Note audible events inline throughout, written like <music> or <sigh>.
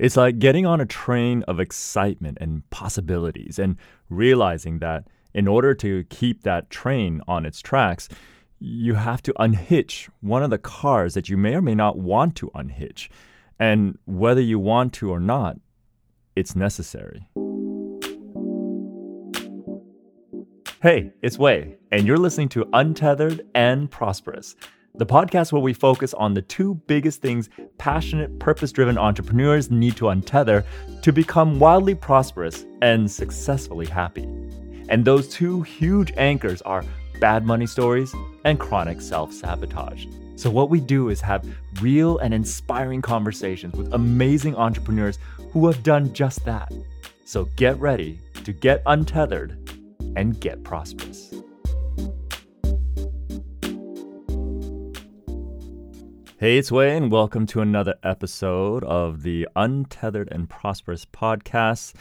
It's like getting on a train of excitement and possibilities and realizing that in order to keep that train on its tracks, you have to unhitch one of the cars that you may or may not want to unhitch. And whether you want to or not, it's necessary. Hey, it's Wei, and you're listening to Untethered and Prosperous the podcast where we focus on the two biggest things passionate, purpose driven entrepreneurs need to untether to become wildly prosperous and successfully happy. And those two huge anchors are bad money stories and chronic self sabotage. So, what we do is have real and inspiring conversations with amazing entrepreneurs who have done just that. So, get ready to get untethered and get prosperous. Hey, it's Wei, and welcome to another episode of the Untethered and Prosperous podcast.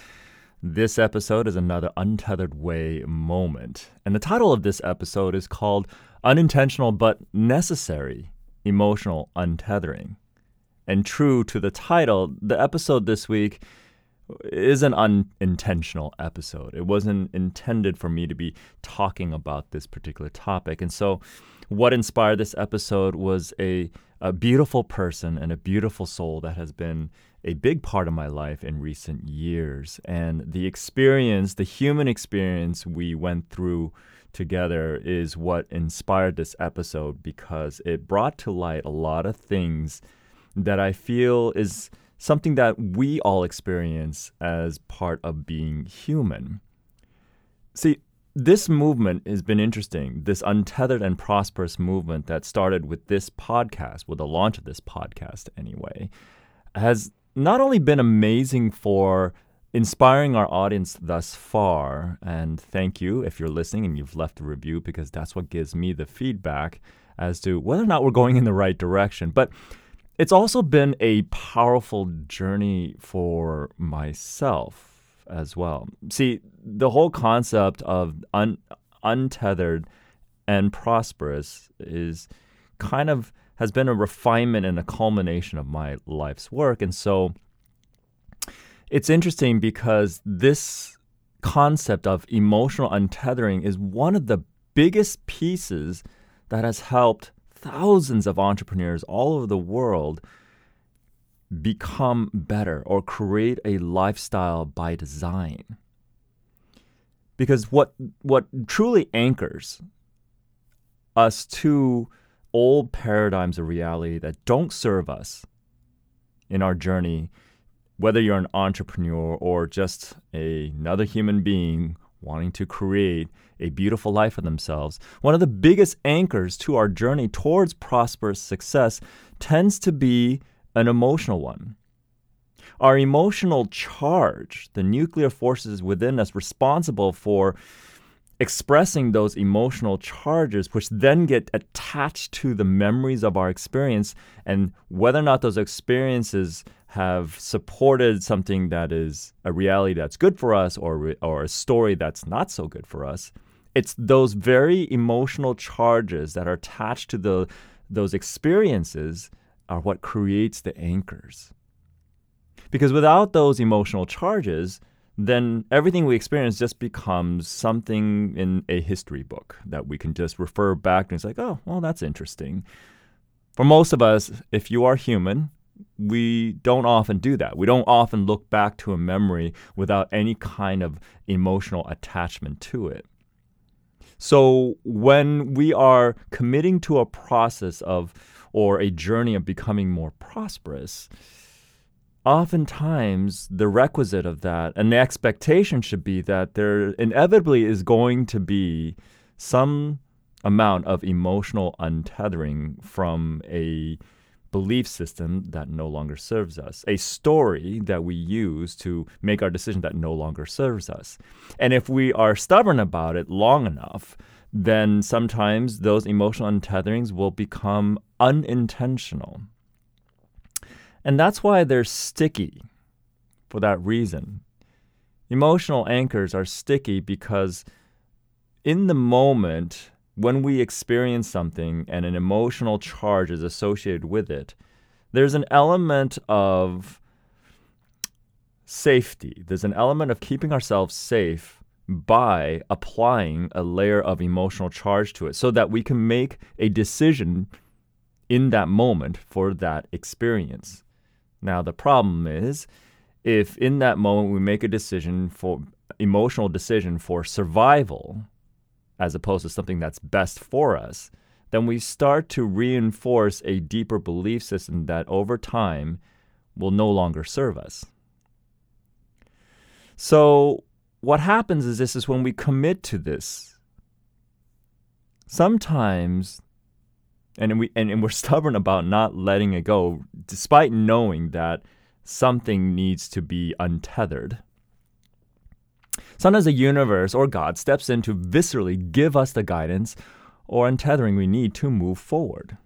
This episode is another Untethered Wei moment. And the title of this episode is called Unintentional but Necessary Emotional Untethering. And true to the title, the episode this week is an unintentional episode. It wasn't intended for me to be talking about this particular topic. And so, what inspired this episode was a a beautiful person and a beautiful soul that has been a big part of my life in recent years. And the experience, the human experience we went through together is what inspired this episode because it brought to light a lot of things that I feel is something that we all experience as part of being human. See, this movement has been interesting. This untethered and prosperous movement that started with this podcast, with the launch of this podcast anyway, has not only been amazing for inspiring our audience thus far. And thank you if you're listening and you've left a review, because that's what gives me the feedback as to whether or not we're going in the right direction. But it's also been a powerful journey for myself as well. See, the whole concept of un, untethered and prosperous is kind of has been a refinement and a culmination of my life's work. And so it's interesting because this concept of emotional untethering is one of the biggest pieces that has helped thousands of entrepreneurs all over the world become better or create a lifestyle by design. Because what what truly anchors us to old paradigms of reality that don't serve us in our journey, whether you're an entrepreneur or just a, another human being wanting to create a beautiful life for themselves, one of the biggest anchors to our journey towards prosperous success tends to be an emotional one. Our emotional charge, the nuclear forces within us responsible for expressing those emotional charges, which then get attached to the memories of our experience, and whether or not those experiences have supported something that is a reality that's good for us or, or a story that's not so good for us. It's those very emotional charges that are attached to the, those experiences are what creates the anchors. Because without those emotional charges, then everything we experience just becomes something in a history book that we can just refer back to. It's like, oh, well, that's interesting. For most of us, if you are human, we don't often do that. We don't often look back to a memory without any kind of emotional attachment to it. So when we are committing to a process of or a journey of becoming more prosperous, oftentimes the requisite of that and the expectation should be that there inevitably is going to be some amount of emotional untethering from a belief system that no longer serves us, a story that we use to make our decision that no longer serves us. And if we are stubborn about it long enough, then sometimes those emotional untetherings will become unintentional. And that's why they're sticky for that reason. Emotional anchors are sticky because in the moment, when we experience something and an emotional charge is associated with it, there's an element of safety. There's an element of keeping ourselves safe by applying a layer of emotional charge to it so that we can make a decision in that moment for that experience. Now, the problem is if in that moment we make a decision for emotional decision for survival as opposed to something that's best for us, then we start to reinforce a deeper belief system that over time will no longer serve us. So, what happens is this is when we commit to this. Sometimes, and we and, and we're <laughs> stubborn about not letting it go, despite knowing that something needs to be untethered. Sometimes the universe or God steps in to viscerally give us the guidance or untethering we need to move forward.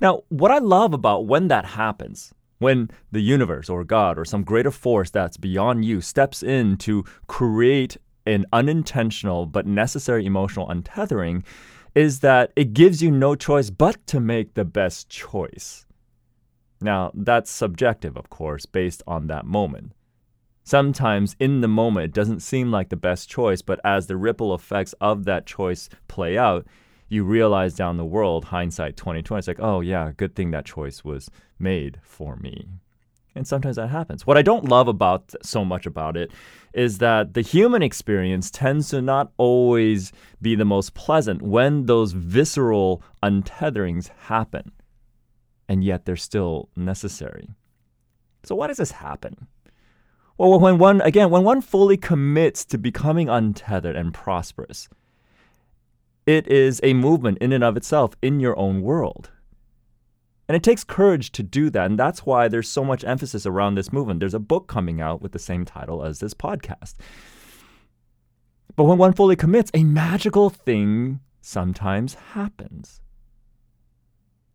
Now, what I love about when that happens when the universe or God or some greater force that's beyond you steps in to create an unintentional but necessary emotional untethering, is that it gives you no choice but to make the best choice. Now, that's subjective, of course, based on that moment. Sometimes in the moment, it doesn't seem like the best choice, but as the ripple effects of that choice play out, you realize down the world, hindsight 2020, it's like, oh yeah, good thing that choice was made for me. And sometimes that happens. What I don't love about so much about it is that the human experience tends to not always be the most pleasant when those visceral untetherings happen. And yet they're still necessary. So why does this happen? Well, when one again, when one fully commits to becoming untethered and prosperous, it is a movement in and of itself in your own world. And it takes courage to do that. And that's why there's so much emphasis around this movement. There's a book coming out with the same title as this podcast. But when one fully commits, a magical thing sometimes happens.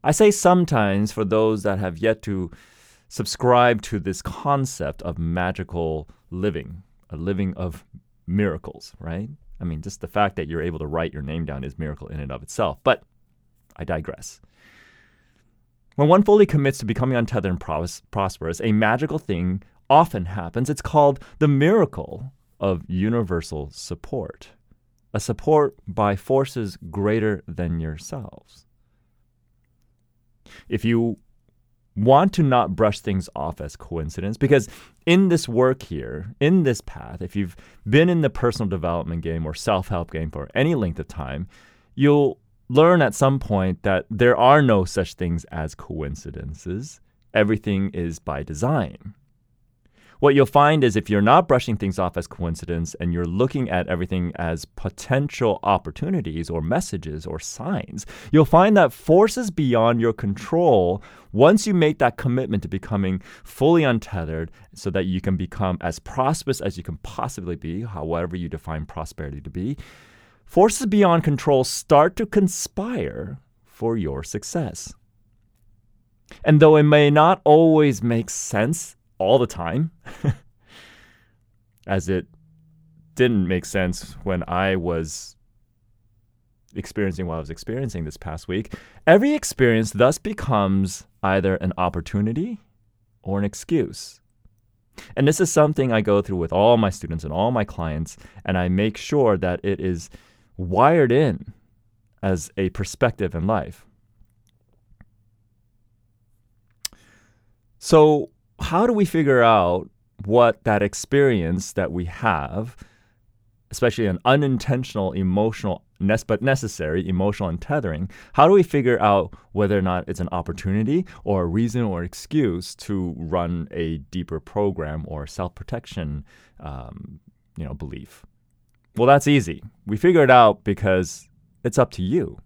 I say sometimes for those that have yet to subscribe to this concept of magical living, a living of miracles, right? I mean, just the fact that you're able to write your name down is miracle in and of itself. But I digress. When one fully commits to becoming untethered and pros- prosperous, a magical thing often happens. It's called the miracle of universal support, a support by forces greater than yourselves. If you want to not brush things off as coincidence because in this work here, in this path, if you've been in the personal development game or self help game for any length of time, you'll learn at some point that there are no such things as coincidences. Everything is by design. What you'll find is if you're not brushing things off as coincidence and you're looking at everything as potential opportunities or messages or signs, you'll find that forces beyond your control, once you make that commitment to becoming fully untethered so that you can become as prosperous as you can possibly be, however you define prosperity to be, forces beyond control start to conspire for your success. And though it may not always make sense all the time, <laughs> as it didn't make sense when I was experiencing what I was experiencing this past week. Every experience thus becomes either an opportunity or an excuse. And this is something I go through with all my students and all my clients, and I make sure that it is wired in as a perspective in life. So, how do we figure out what that experience that we have, especially an unintentional emotional but necessary emotional untethering, how do we figure out whether or not it's an opportunity or a reason or excuse to run a deeper program or self-protection, um, you know, belief? Well, that's easy. We figure it out because it's up to you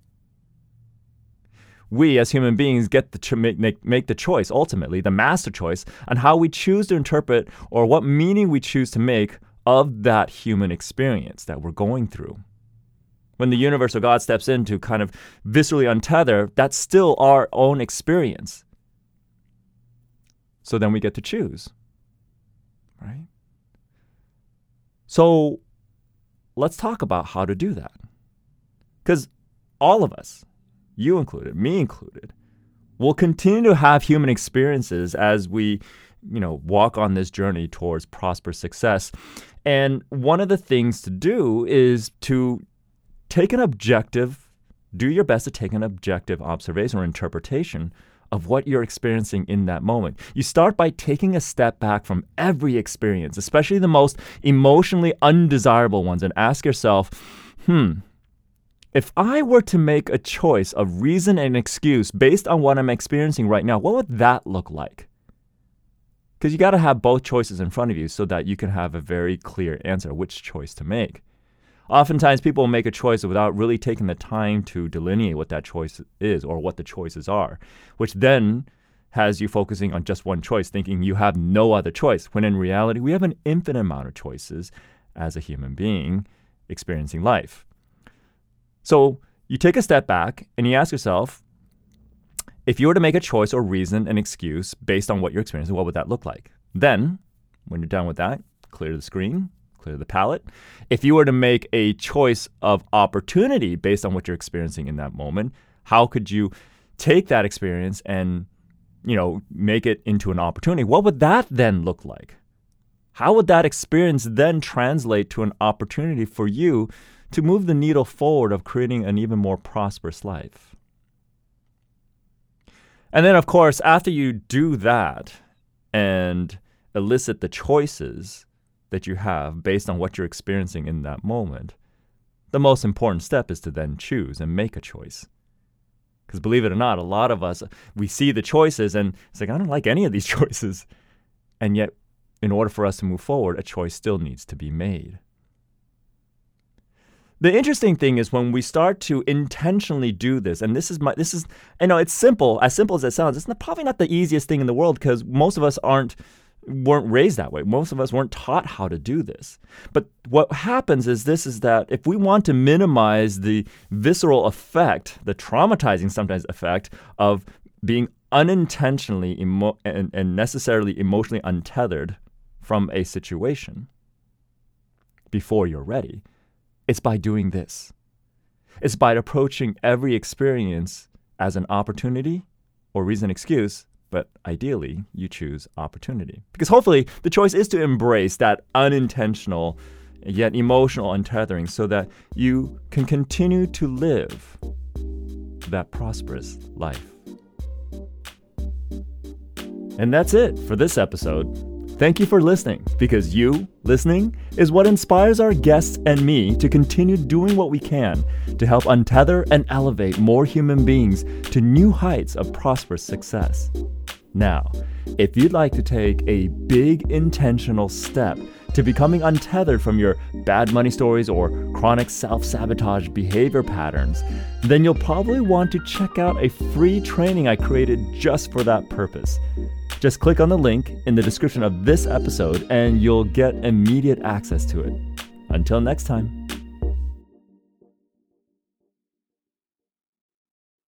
we as human beings get to make, make, make the choice, ultimately, the master choice, on how we choose to interpret or what meaning we choose to make of that human experience that we're going through. When the universe or God steps in to kind of viscerally untether, that's still our own experience. So then we get to choose, right? So let's talk about how to do that. Because all of us, you included, me included, will continue to have human experiences as we you know, walk on this journey towards prosperous success. And one of the things to do is to take an objective, do your best to take an objective observation or interpretation of what you're experiencing in that moment. You start by taking a step back from every experience, especially the most emotionally undesirable ones, and ask yourself, hmm, if I were to make a choice of reason and excuse based on what I'm experiencing right now, what would that look like? Because you got to have both choices in front of you so that you can have a very clear answer which choice to make. Oftentimes, people make a choice without really taking the time to delineate what that choice is or what the choices are, which then has you focusing on just one choice, thinking you have no other choice, when in reality, we have an infinite amount of choices as a human being experiencing life. So you take a step back and you ask yourself, if you were to make a choice or reason an excuse based on what you're experiencing, what would that look like? Then, when you're done with that, clear the screen, clear the palette. If you were to make a choice of opportunity based on what you're experiencing in that moment, how could you take that experience and you know make it into an opportunity? What would that then look like? How would that experience then translate to an opportunity for you to move the needle forward of creating an even more prosperous life? And then, of course, after you do that and elicit the choices that you have based on what you're experiencing in that moment, the most important step is to then choose and make a choice. Because believe it or not, a lot of us, we see the choices and it's like, I don't like any of these <laughs> choices. And yet, in order for us to move forward, a choice still needs to be made. The interesting thing is when we start to intentionally do this, and this is my, this is, you know, it's simple, as simple as it sounds. It's not, probably not the easiest thing in the world because most of us aren't weren't raised that way. Most of us weren't taught how to do this. But what happens is this is that if we want to minimize the visceral effect, the traumatizing sometimes effect of being unintentionally emo- and, and necessarily emotionally untethered from a situation before you're ready, it's by doing this. It's by approaching every experience as an opportunity or reason excuse but ideally, you choose opportunity. Because hopefully, the choice is to embrace that unintentional yet emotional untethering so that you can continue to live that prosperous life. And that's it for this episode. Thank you for listening, because you, listening, is what inspires our guests and me to continue doing what we can to help untether and elevate more human beings to new heights of prosperous success. Now, if you'd like to take a big intentional step to becoming untethered from your bad money stories or chronic self sabotage behavior patterns, then you'll probably want to check out a free training I created just for that purpose. Just click on the link in the description of this episode and you'll get immediate access to it. Until next time.